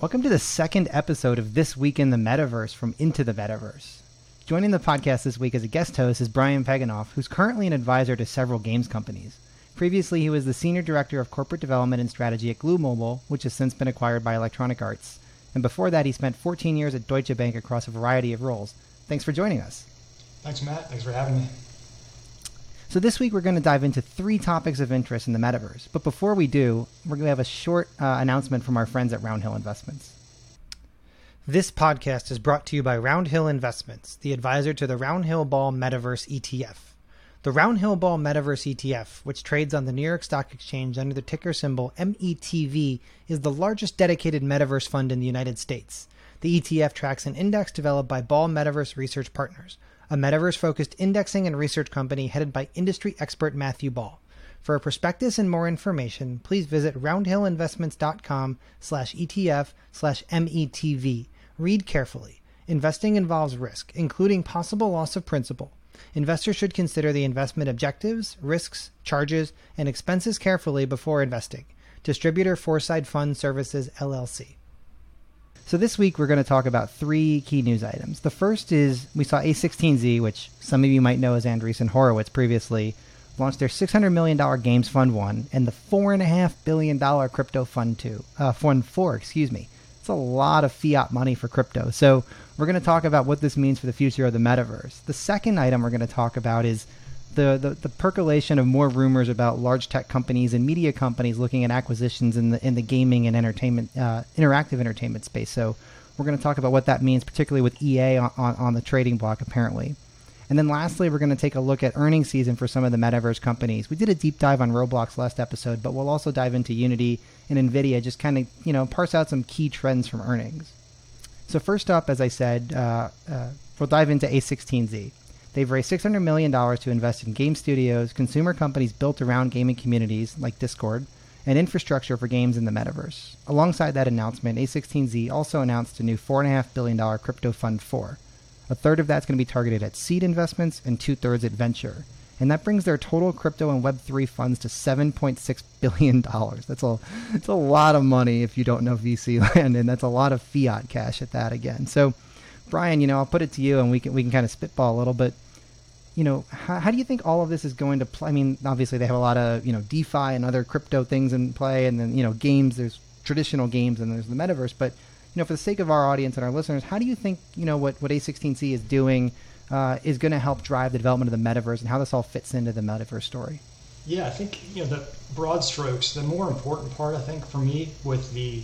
Welcome to the second episode of This Week in the Metaverse from Into the Metaverse. Joining the podcast this week as a guest host is Brian Peganoff, who's currently an advisor to several games companies. Previously, he was the Senior Director of Corporate Development and Strategy at Glu Mobile, which has since been acquired by Electronic Arts. And before that, he spent 14 years at Deutsche Bank across a variety of roles. Thanks for joining us. Thanks, Matt. Thanks for having me. So, this week we're going to dive into three topics of interest in the metaverse. But before we do, we're going to have a short uh, announcement from our friends at Roundhill Investments. This podcast is brought to you by Roundhill Investments, the advisor to the Roundhill Ball Metaverse ETF. The Roundhill Ball Metaverse ETF, which trades on the New York Stock Exchange under the ticker symbol METV, is the largest dedicated metaverse fund in the United States. The ETF tracks an index developed by Ball Metaverse Research Partners a metaverse focused indexing and research company headed by industry expert Matthew Ball. For a prospectus and more information, please visit roundhillinvestments.com slash ETF slash METV. Read carefully. Investing involves risk, including possible loss of principal. Investors should consider the investment objectives, risks, charges, and expenses carefully before investing. Distributor Foreside Fund Services, LLC. So this week we're going to talk about three key news items. The first is we saw A16Z, which some of you might know as Andreessen Horowitz previously, launched their $600 million Games Fund 1 and the $4.5 billion Crypto Fund 2, uh, Fund 4, excuse me. It's a lot of fiat money for crypto. So we're going to talk about what this means for the future of the metaverse. The second item we're going to talk about is the, the, the, percolation of more rumors about large tech companies and media companies looking at acquisitions in the in the gaming and entertainment uh, interactive entertainment space. So we're going to talk about what that means, particularly with EA on, on, on the trading block, apparently. And then lastly, we're going to take a look at earnings season for some of the metaverse companies. We did a deep dive on Roblox last episode, but we'll also dive into Unity and Nvidia, just kind of you know parse out some key trends from earnings. So first up, as I said, uh, uh, we'll dive into A16Z. They've raised $600 million to invest in game studios, consumer companies built around gaming communities like Discord, and infrastructure for games in the metaverse. Alongside that announcement, A16Z also announced a new $4.5 billion crypto fund 4. A third of that's going to be targeted at seed investments and two thirds at venture. And that brings their total crypto and Web3 funds to $7.6 billion. That's a, that's a lot of money if you don't know VC land, and that's a lot of fiat cash at that again. So, Brian, you know, I'll put it to you and we can, we can kind of spitball a little bit you know, how, how, do you think all of this is going to play? I mean, obviously they have a lot of, you know, DeFi and other crypto things in play, and then, you know, games, there's traditional games and there's the metaverse. But, you know, for the sake of our audience and our listeners, how do you think, you know, what, what A16Z is doing uh, is going to help drive the development of the metaverse and how this all fits into the metaverse story? Yeah, I think, you know, the broad strokes, the more important part, I think, for me with the,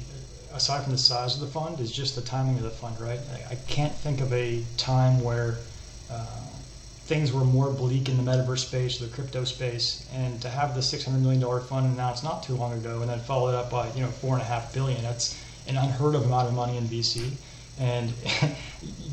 aside from the size of the fund, is just the timing of the fund, right? I, I can't think of a time where, uh, things were more bleak in the metaverse space, the crypto space, and to have the six hundred million dollar fund announced not too long ago, and then followed up by you know four and a half billion. That's an unheard of amount of money in VC, and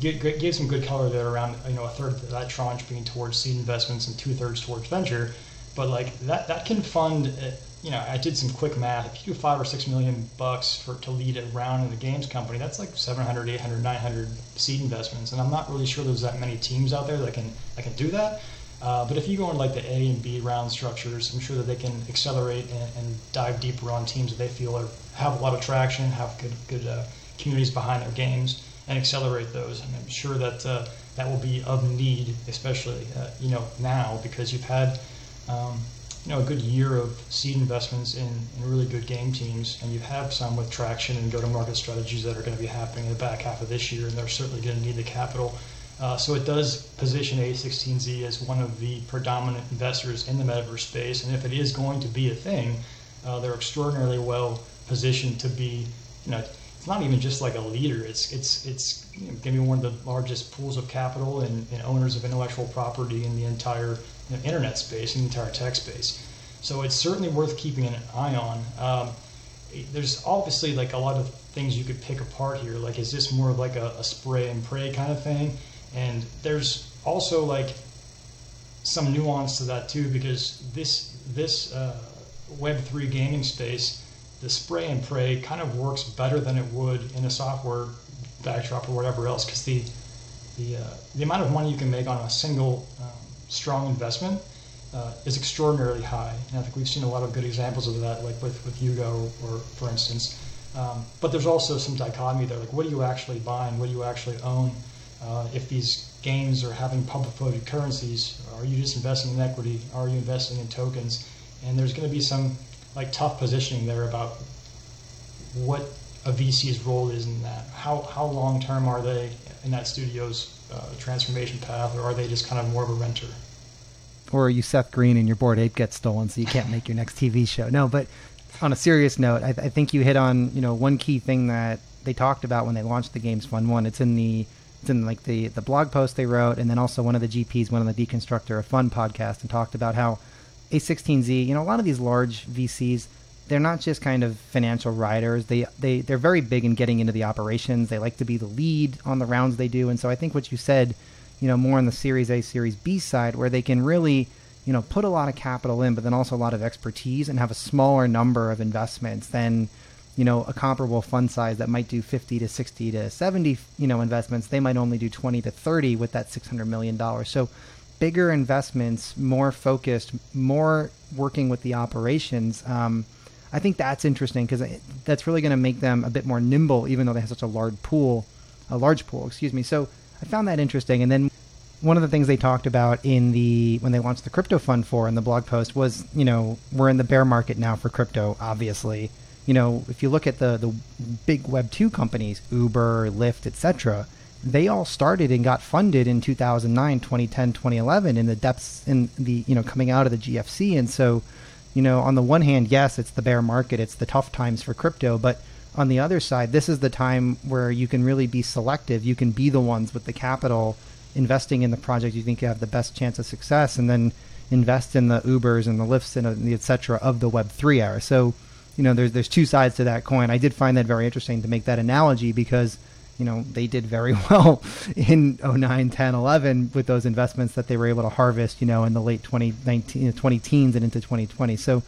gave some good color there around you know a third of that tranche being towards seed investments and two thirds towards venture. But like that that can fund uh, you know, I did some quick math. If you do five or six million bucks for to lead a round in the games company, that's like 700, 800, 900 seed investments. And I'm not really sure there's that many teams out there that can that can do that. Uh, but if you go in like the A and B round structures, I'm sure that they can accelerate and, and dive deeper on teams that they feel are, have a lot of traction, have good good uh, communities behind their games, and accelerate those. And I'm sure that uh, that will be of need, especially uh, you know now because you've had. Um, you know a good year of seed investments in, in really good game teams, and you have some with traction and go-to-market strategies that are going to be happening in the back half of this year, and they're certainly going to need the capital. Uh, so it does position A16Z as one of the predominant investors in the metaverse space, and if it is going to be a thing, uh, they're extraordinarily well positioned to be, you know, it's not even just like a leader. It's it's it's you know, going to be one of the largest pools of capital and, and owners of intellectual property in the entire you know, internet space and the entire tech space. So it's certainly worth keeping an eye on. Um, there's obviously like a lot of things you could pick apart here. Like, is this more of like a, a spray and pray kind of thing? And there's also like some nuance to that too, because this this uh, Web3 gaming space, the spray and pray kind of works better than it would in a software backdrop or whatever else, because the the uh, the amount of money you can make on a single um, strong investment uh, is extraordinarily high. And I think we've seen a lot of good examples of that, like with, with Yuga, or, or for instance. Um, but there's also some dichotomy there. Like, what are you actually buying? What do you actually own? Uh, if these games are having public voted currencies, are you just investing in equity? Are you investing in tokens? And there's going to be some like tough positioning there about what a VC's role is in that. How how long term are they in that studio's uh, transformation path, or are they just kind of more of a renter? Or are you Seth Green and your Bored Ape gets stolen, so you can't make your next TV show? No, but on a serious note, I, I, think you hit on you know one key thing that they talked about when they launched the Games Fund One. It's in the it's in like the the blog post they wrote, and then also one of the GPs went on the Deconstructor of Fun podcast and talked about how A16Z. You know, a lot of these large VCs, they're not just kind of financial riders. They they they're very big in getting into the operations. They like to be the lead on the rounds they do, and so I think what you said, you know, more on the Series A, Series B side, where they can really you know, put a lot of capital in, but then also a lot of expertise and have a smaller number of investments than, you know, a comparable fund size that might do 50 to 60 to 70, you know, investments. They might only do 20 to 30 with that $600 million. So bigger investments, more focused, more working with the operations. Um, I think that's interesting because that's really going to make them a bit more nimble, even though they have such a large pool, a large pool, excuse me. So I found that interesting. And then one of the things they talked about in the when they launched the crypto fund four in the blog post was you know we're in the bear market now for crypto obviously you know if you look at the the big web 2 companies uber lyft etc they all started and got funded in 2009 2010 2011 in the depths in the you know coming out of the gfc and so you know on the one hand yes it's the bear market it's the tough times for crypto but on the other side this is the time where you can really be selective you can be the ones with the capital investing in the project you think you have the best chance of success, and then invest in the Ubers and the Lyfts and uh, the et cetera of the Web three era. So, you know, there's there's two sides to that coin. I did find that very interesting to make that analogy because you know they did very well in 09 10 11 with those investments that they were able to harvest you know in the late 2019 uh, 20 teens and into 2020 so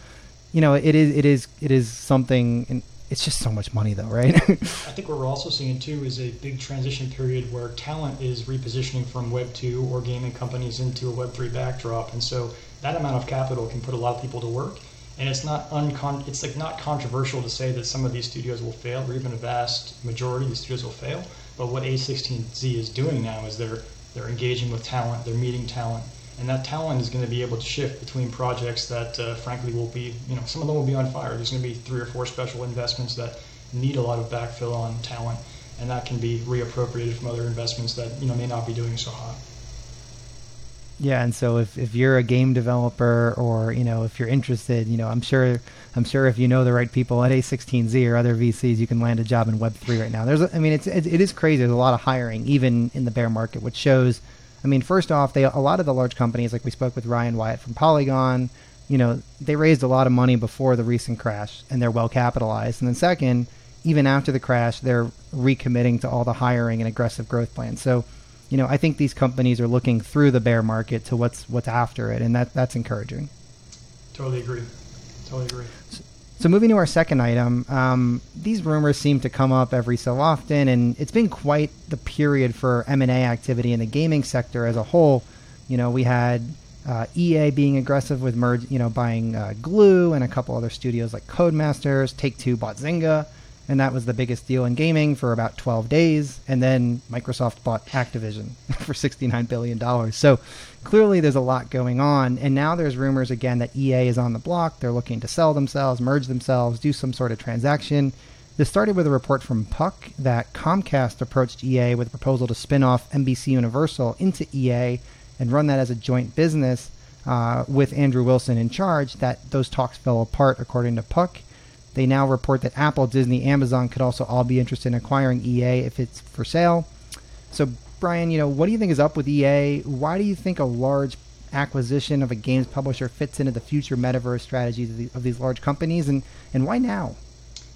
you know it is it is it is something and it's just so much money, though, right? I think what we're also seeing too is a big transition period where talent is repositioning from Web two or gaming companies into a Web three backdrop, and so that amount of capital can put a lot of people to work. And it's not uncon- it's like not controversial to say that some of these studios will fail, or even a vast majority of the studios will fail. But what A16Z is doing now is they're they're engaging with talent, they're meeting talent, and that talent is going to be able to shift between projects that, uh, frankly, will be, you know, some of them will be on fire. There's going to be three or four special investments that need a lot of backfill on talent, and that can be reappropriated from other investments that, you know, may not be doing so hot. Yeah, and so if, if you're a game developer or you know if you're interested, you know I'm sure I'm sure if you know the right people at A16Z or other VCs, you can land a job in Web three right now. There's I mean it's it, it is crazy. There's a lot of hiring even in the bear market, which shows I mean, first off, they a lot of the large companies, like we spoke with Ryan Wyatt from Polygon, you know, they raised a lot of money before the recent crash, and they're well capitalized. And then second, even after the crash, they're recommitting to all the hiring and aggressive growth plans. So, you know, I think these companies are looking through the bear market to what's what's after it, and that that's encouraging. Totally agree. Totally agree. So, so moving to our second item, um, these rumors seem to come up every so often, and it's been quite the period for M and A activity in the gaming sector as a whole. You know, we had uh, EA being aggressive with merge, you know, buying uh, Glu and a couple other studios like Codemasters. Take Two bought Zynga, and that was the biggest deal in gaming for about 12 days. And then Microsoft bought Activision for 69 billion dollars. So clearly there's a lot going on. And now there's rumors again that EA is on the block. They're looking to sell themselves, merge themselves, do some sort of transaction. This started with a report from Puck that Comcast approached EA with a proposal to spin off NBC Universal into EA and run that as a joint business uh, with Andrew Wilson in charge. That those talks fell apart, according to Puck. They now report that Apple, Disney, Amazon could also all be interested in acquiring EA if it's for sale. So Brian, you know, what do you think is up with EA? Why do you think a large acquisition of a games publisher fits into the future metaverse strategies of, the, of these large companies, and and why now?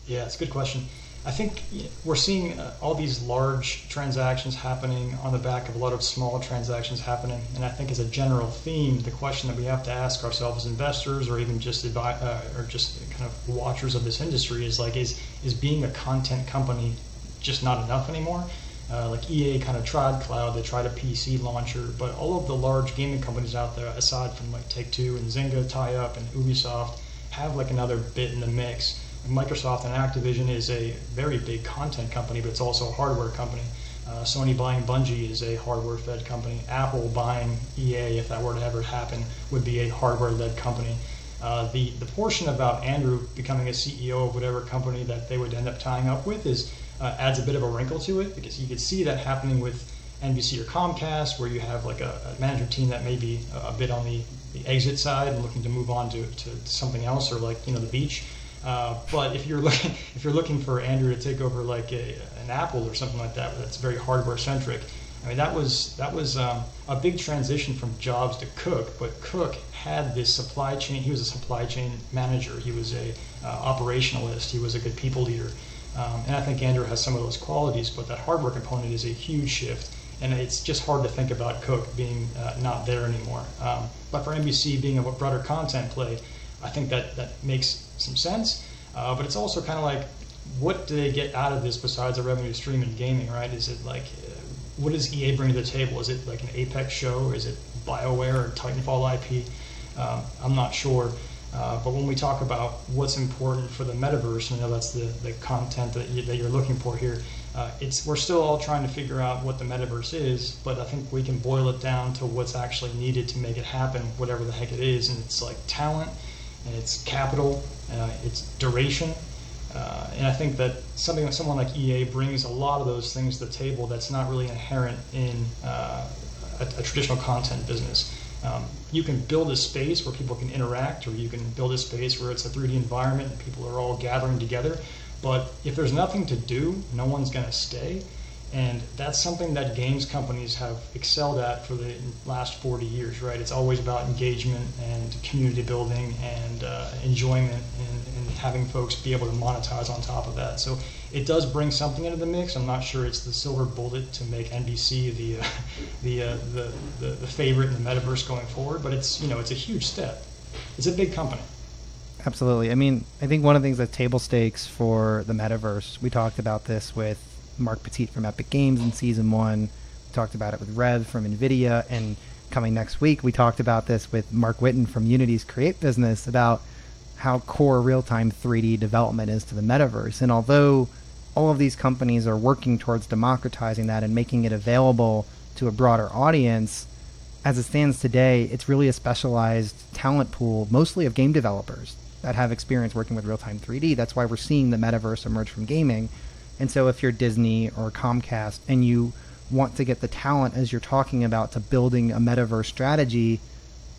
Yeah, it's a good question. I think we're seeing uh, all these large transactions happening on the back of a lot of small transactions happening, and I think as a general theme, the question that we have to ask ourselves as investors, or even just advi- uh, or just kind of watchers of this industry, is like, is is being a content company just not enough anymore? Uh, like EA kind of tried cloud, they tried a PC launcher, but all of the large gaming companies out there, aside from like Take Two and Zynga tie up and Ubisoft, have like another bit in the mix. Microsoft and Activision is a very big content company, but it's also a hardware company. Uh, Sony buying Bungie is a hardware fed company. Apple buying EA, if that were to ever happen, would be a hardware led company. Uh, the, the portion about Andrew becoming a CEO of whatever company that they would end up tying up with is uh, adds a bit of a wrinkle to it because you could see that happening with NBC or Comcast, where you have like a, a management team that may be a, a bit on the, the exit side and looking to move on to, to something else or like you know the beach. Uh, but if you're looking if you're looking for Andrew to take over like a, an Apple or something like that, that's very hardware centric. I mean that was that was um, a big transition from Jobs to Cook. But Cook had this supply chain. He was a supply chain manager. He was a uh, operationalist. He was a good people leader. Um, and I think Andrew has some of those qualities. But that hardware component is a huge shift and it's just hard to think about Cook being uh, not there anymore. Um, but for NBC being a broader content play, I think that that makes some sense. Uh, but it's also kind of like, what do they get out of this besides a revenue stream in gaming, right? Is it like, uh, what does EA bring to the table? Is it like an Apex show? Is it BioWare or Titanfall IP? Um, I'm not sure. Uh, but when we talk about what's important for the metaverse, I know that's the, the content that, you, that you're looking for here. Uh, it's we're still all trying to figure out what the metaverse is, but I think we can boil it down to what's actually needed to make it happen, whatever the heck it is. And it's like talent, and it's capital, uh, it's duration, uh, and I think that something someone like EA brings a lot of those things to the table that's not really inherent in uh, a, a, traditional content business. Um, you can build a space where people can interact, or you can build a space where it's a 3D environment and people are all gathering together. But if there's nothing to do, no one's going to stay. And that's something that games companies have excelled at for the last 40 years, right? It's always about engagement and community building and uh, enjoyment and, and, having folks be able to monetize on top of that. So it does bring something into the mix. I'm not sure it's the silver bullet to make NBC the, uh, the, uh, the, the, the favorite in the metaverse going forward, but it's, you know, it's a huge step. It's a big company. Absolutely. I mean, I think one of the things that's table stakes for the metaverse, we talked about this with Marc Petit from Epic Games in season one. We talked about it with Rev from NVIDIA. And coming next week, we talked about this with Marc Whitten from Unity's Create business about how core real time 3D development is to the metaverse. And although all of these companies are working towards democratizing that and making it available to a broader audience, as it stands today, it's really a specialized talent pool, mostly of game developers that have experience working with real time 3D. That's why we're seeing the metaverse emerge from gaming. And so if you're Disney or Comcast and you want to get the talent as you're talking about to building a metaverse strategy,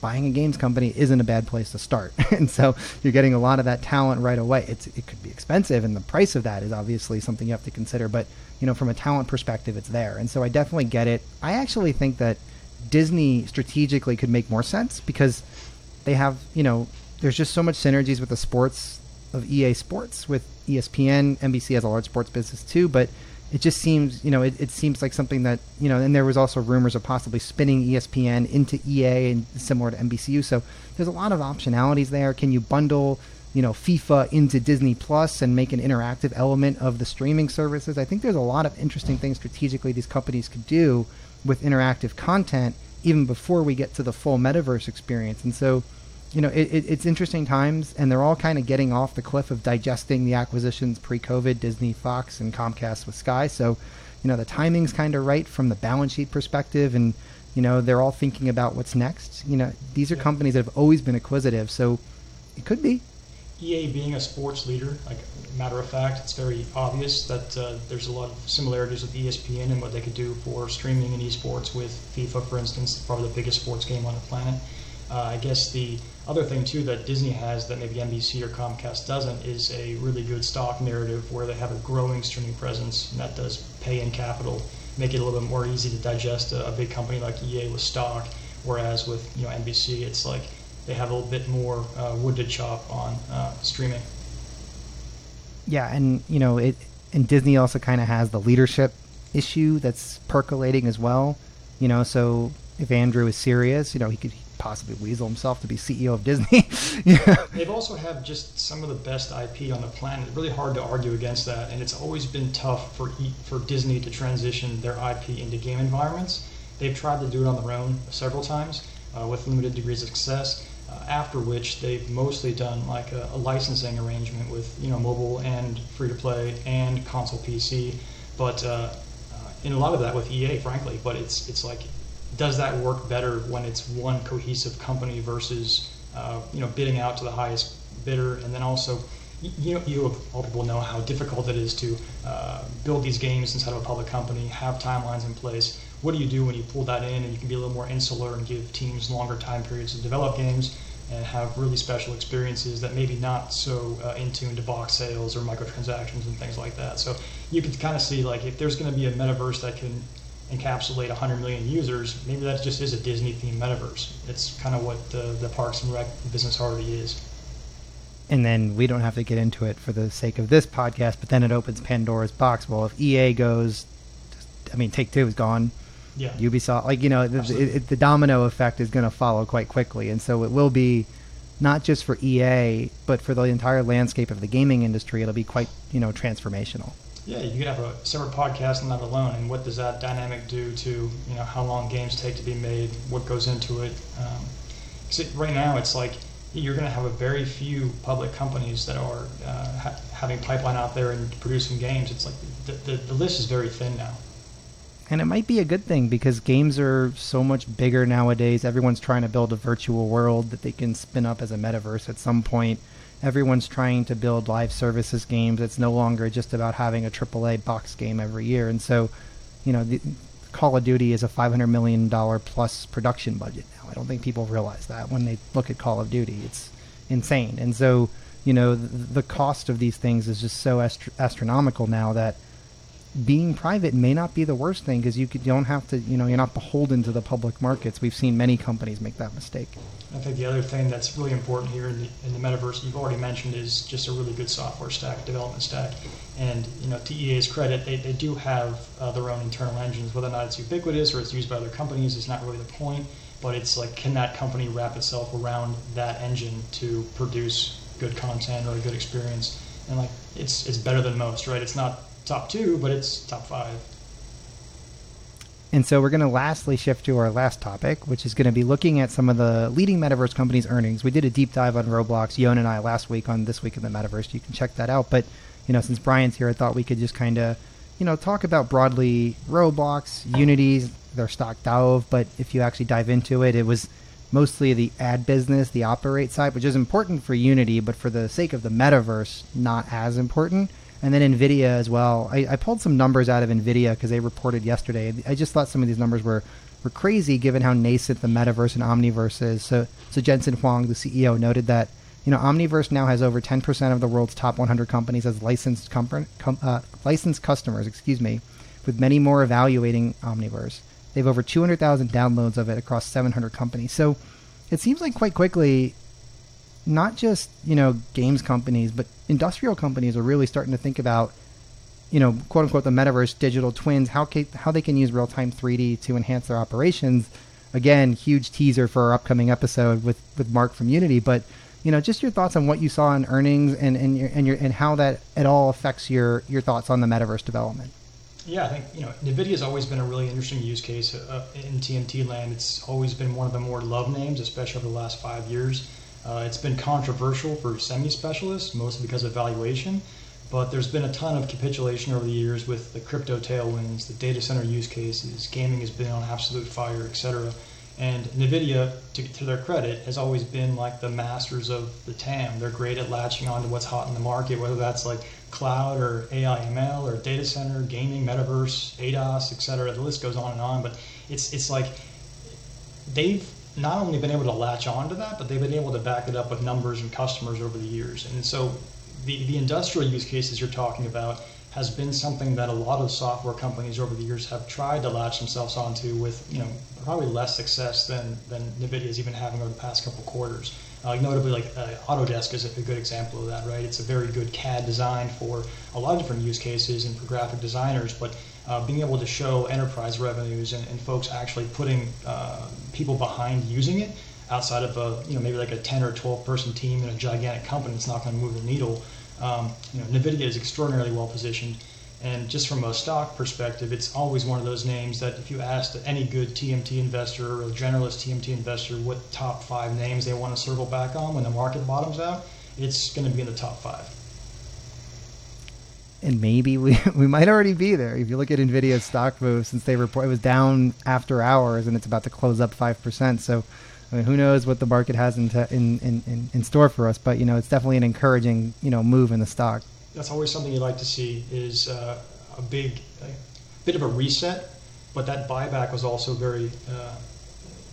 buying a games company isn't a bad place to start. and so you're getting a lot of that talent right away. It's it could be expensive and the price of that is obviously something you have to consider, but you know from a talent perspective it's there. And so I definitely get it. I actually think that Disney strategically could make more sense because they have, you know, there's just so much synergies with the sports of EA Sports with ESPN. NBC has a large sports business too, but it just seems, you know, it, it seems like something that, you know, and there was also rumors of possibly spinning ESPN into EA and similar to NBCU. So there's a lot of optionalities there. Can you bundle, you know, FIFA into Disney Plus and make an interactive element of the streaming services? I think there's a lot of interesting things strategically these companies could do with interactive content even before we get to the full metaverse experience. And so, you know, it, it, it's interesting times, and they're all kind of getting off the cliff of digesting the acquisitions pre-COVID, Disney, Fox, and Comcast with Sky. So, you know, the timing's kind of right from the balance sheet perspective, and you know, they're all thinking about what's next. You know, these are companies that have always been acquisitive, so it could be. EA being a sports leader, like matter of fact, it's very obvious that uh, there's a lot of similarities with ESPN and what they could do for streaming and esports with FIFA, for instance, probably the biggest sports game on the planet. Uh, I guess the other thing too that Disney has that maybe NBC or Comcast doesn't is a really good stock narrative where they have a growing streaming presence and that does pay in capital, make it a little bit more easy to digest a, a big company like EA with stock. Whereas with you know NBC, it's like they have a little bit more uh, wood to chop on uh, streaming. Yeah, and you know it, and Disney also kind of has the leadership issue that's percolating as well. You know, so if Andrew is serious, you know, he could possibly weasel himself to be CEO of Disney. yeah. They've also have just some of the best IP on the planet. Really hard to argue against that, and it's always been tough for for Disney to transition their IP into game environments. They've tried to do it on their own several times uh, with limited degrees of success. Uh, after which they've mostly done like a, a, licensing arrangement with you know mobile and free to play and console PC, but uh, uh, in a lot of that with EA, frankly. But it's it's like, does that work better when it's one cohesive company versus uh, you know bidding out to the highest bidder, and then also you know, you all people know how difficult it is to uh, build these games inside of a public company, have timelines in place. What do you do when you pull that in and you can be a little more insular and give teams longer time periods to develop games and have really special experiences that maybe not so uh, in tune to box sales or microtransactions and things like that. So you can kind of see like if there's going to be a metaverse that can encapsulate 100 million users, maybe that just is a Disney themed metaverse. It's kind of what the, the Parks and Rec business already is and then we don't have to get into it for the sake of this podcast, but then it opens Pandora's box. Well, if EA goes, I mean, Take Two is gone. Yeah. Ubisoft, like you know, it, the domino effect is going to follow quite quickly, and so it will be not just for EA, but for the entire landscape of the gaming industry. It'll be quite you know transformational. Yeah, you could have a separate podcast on that alone, and what does that dynamic do to you know how long games take to be made, what goes into it. Um, right now, it's like you're going to have a very few public companies that are uh, ha- having pipeline out there and producing games. It's like the, the, the, list is very thin now. And it might be a good thing because games are so much bigger nowadays. Everyone's trying to build a virtual world that they can spin up as a metaverse at some point. Everyone's trying to build live services games. It's no longer just about having a AAA box game every year. And so, you know, the, Call of Duty is a $500 million plus production budget now. I don't think people realize that when they look at Call of Duty. It's insane. And so, you know, the, the cost of these things is just so astro- astronomical now that being private may not be the worst thing because you, you don't have to, you know, you're not beholden to the public markets. We've seen many companies make that mistake. I think the other thing that's really important here in the, in the metaverse you've already mentioned is just a really good software stack, development stack. And you know, to EA's credit, they, they do have uh, their own internal engines. Whether or not it's ubiquitous or it's used by other companies is not really the point. But it's like, can that company wrap itself around that engine to produce good content or a good experience? And like, it's it's better than most, right? It's not top two, but it's top five. And so we're going to lastly shift to our last topic, which is going to be looking at some of the leading metaverse companies' earnings. We did a deep dive on Roblox, Yon and I, last week on This Week in the Metaverse. You can check that out. But, you know, since Brian's here, I thought we could just kind of, you know, talk about broadly Roblox, Unity, their stock dove. But if you actually dive into it, it was mostly the ad business, the operate side, which is important for Unity, but for the sake of the metaverse, not as important and then Nvidia as well. I, I pulled some numbers out of Nvidia because they reported yesterday. I just thought some of these numbers were were crazy given how nascent the metaverse and omniverse is. So so Jensen Huang, the CEO, noted that you know Omniverse now has over 10% of the world's top 100 companies as licensed com- com- uh, licensed customers. Excuse me, with many more evaluating Omniverse. They have over 200,000 downloads of it across 700 companies. So it seems like quite quickly not just you know games companies, but industrial companies are really starting to think about you know quote unquote the metaverse digital twins how ca- how they can use real time 3D to enhance their operations. Again, huge teaser for our upcoming episode with with Marc from Unity, but you know just your thoughts on what you saw in earnings and and your and your and how that at all affects your your thoughts on the metaverse development. Yeah, I think you know NVIDIA has always been a really interesting use case uh, in TMT land. It's always been one of the more loved names, especially over the last five years. Uh, it's been controversial for semi specialists, mostly because of valuation, but there's been a ton of capitulation over the years with the crypto tailwinds, the data center use cases, gaming has been on absolute fire, etc. And NVIDIA, to, to, their credit, has always been like the masters of the TAM. They're great at latching onto what's hot in the market, whether that's like cloud or AI ML or data center, gaming, metaverse, ADAS, etc. The list goes on and on, but it's, it's like they've not only been able to latch on to that, but they've been able to back it up with numbers and customers over the years. And so the, the industrial use cases you're talking about has been something that a lot of software companies over the years have tried to latch themselves onto with, you know, probably less success than, than NVIDIA is even having over the past couple quarters. Uh, notably, like uh, Autodesk is a good example of that, right? It's a very good CAD design for a lot of different use cases and for graphic designers, but uh, being able to show enterprise revenues and, and folks actually putting uh, people behind using it outside of a you know maybe like a 10 or 12 person team in a gigantic company that's not going to move the needle um, you know nvidia is extraordinarily well positioned And just from a stock perspective, it's always one of those names that if you asked any good TMT investor or a generalist TMT investor what top five names they want to circle back on when the market bottoms out, it's going to be in the top five. And maybe we, we might already be there. If you look at Nvidia's stock move since they report, it was down after hours and it's about to close up 5%. So, I mean, who knows what the market has in, in, in, in store for us, but, you know, it's definitely an encouraging, you know, move in the stock that's always something you like to see is uh, a big a bit of a reset but that buyback was also very uh,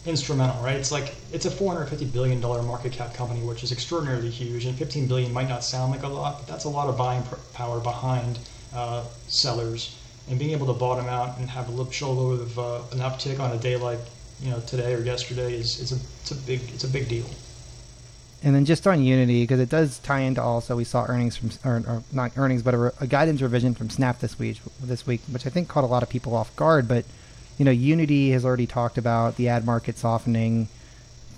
instrumental right it's like it's a 450 billion dollar market cap company which is extraordinarily huge and 15 billion might not sound like a lot but that's a lot of buying power behind uh, sellers and being able to bottom out and have a little shoulder of uh, an uptick on a day like you know today or yesterday is, is a, it's a big it's a big deal and then just on Unity, because it does tie into also, we saw earnings from, or, or not earnings, but a, a, guidance revision from Snap this week, this week, which I think caught a lot of people off guard. But you know, Unity has already talked about the ad market softening.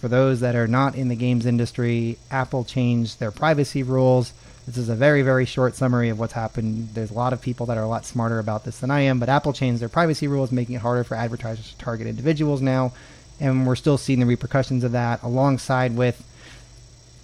For those that are not in the games industry, Apple changed their privacy rules. This is a very, very short summary of what's happened. There's a lot of people that are a lot smarter about this than I am, but Apple changed their privacy rules, making it harder for advertisers to target individuals now. And we're still seeing the repercussions of that alongside with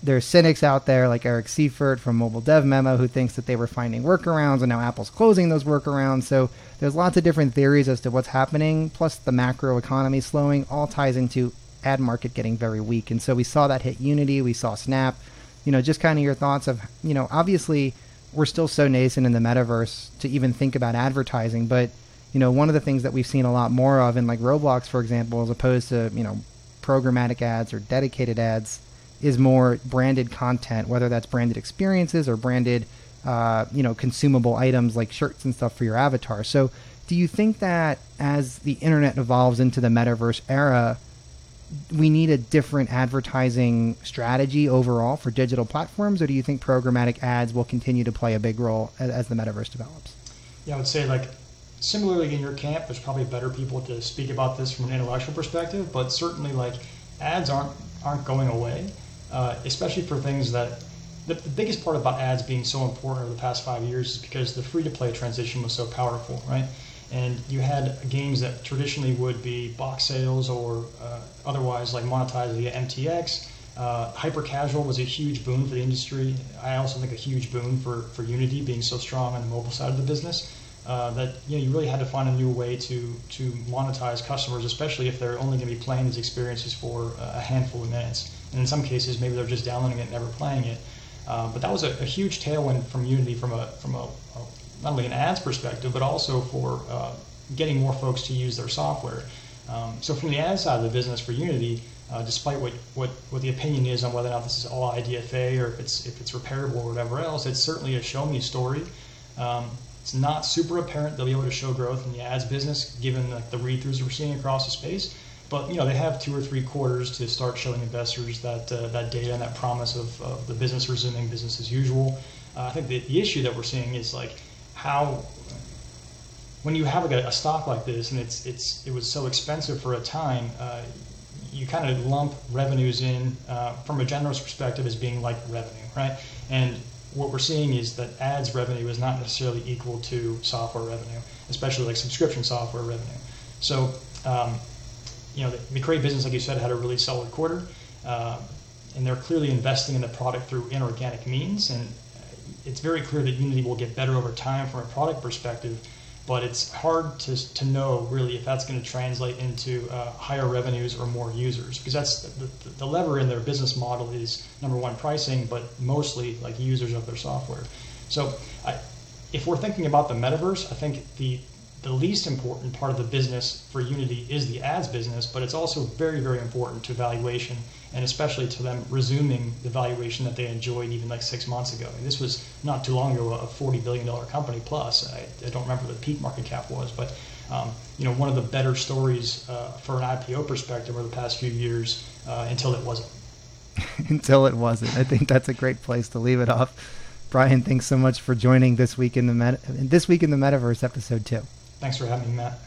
there's cynics out there like Eric Seufert from Mobile Dev Memo who thinks that they were finding workarounds and now Apple's closing those workarounds. So there's lots of different theories as to what's happening. Plus the macro economy slowing all ties into ad market getting very weak. And so we saw that hit Unity, we saw Snap. You know, just kind of your thoughts of, you know, obviously we're still so nascent in the metaverse to even think about advertising, but you know, one of the things that we've seen a lot more of in like Roblox, for example, as opposed to, you know, programmatic ads or dedicated ads is more branded content, whether that's branded experiences or branded, uh, you know, consumable items like shirts and stuff for your avatar. So, do you think that as the internet evolves into the metaverse era, we need a different advertising strategy overall for digital platforms, or do you think programmatic ads will continue to play a big role as, as the metaverse develops? Yeah, I would say like similarly in your camp, there's probably better people to speak about this from an intellectual perspective, but certainly like ads aren't aren't going away uh, especially for things that the, the, biggest part about ads being so important over the past five years is because the free to play transition was so powerful, right? And you had games that traditionally would be box sales or uh, otherwise like monetized via MTX. Uh, hyper casual was a huge boon for the industry. I also think a huge boon for, for Unity being so strong on the mobile side of the business. Uh, that you know you really had to find a new way to to monetize customers, especially if they're only going to be playing these experiences for a handful of minutes. And in some cases, maybe they're just downloading it and never playing it. Uh, but that was a, a, huge tailwind from Unity from a from a, a, not only an ads perspective, but also for uh, getting more folks to use their software. Um, so from the ad side of the business for Unity, uh, despite what, what, what the opinion is on whether or not this is all IDFA or if it's if it's repairable or whatever else, it's certainly a show me story. Um, it's not super apparent they'll be able to show growth in the ads business given like, the read-throughs we're seeing across the space. But you know they have two or three quarters to start showing investors that uh, that data and that promise of, of, the business resuming business as usual. Uh, I think the, the issue that we're seeing is like how when you have a, a, stock like this and it's it's it was so expensive for a time, uh, you kind of lump revenues in uh, from a generalist perspective as being like revenue, right? And what we're seeing is that ads revenue is not necessarily equal to software revenue, especially like subscription software revenue. So um, you know, the, the business, like you said, had a really solid quarter, uh, and they're clearly investing in the product through inorganic means, and it's very clear that Unity will get better over time from a product perspective. But it's hard to, to know really if that's going to translate into uh, higher revenues or more users because that's the, the, the lever in their business model is number one pricing, but mostly like users of their software. So I, if we're thinking about the metaverse, I think the the least important part of the business for Unity is the ads business, but it's also very, very important to valuation and especially to them resuming the valuation that they enjoyed even like six months ago. This was not too long ago a $40 billion company plus. I, I don't remember what the peak market cap was, but um, you know one of the better stories uh, for an IPO perspective over the past few years uh, until it wasn't. until it wasn't. I think that's a great place to leave it off. Brian, thanks so much for joining this week in the Met- this week in the Metaverse episode two. Thanks for having me, Matt.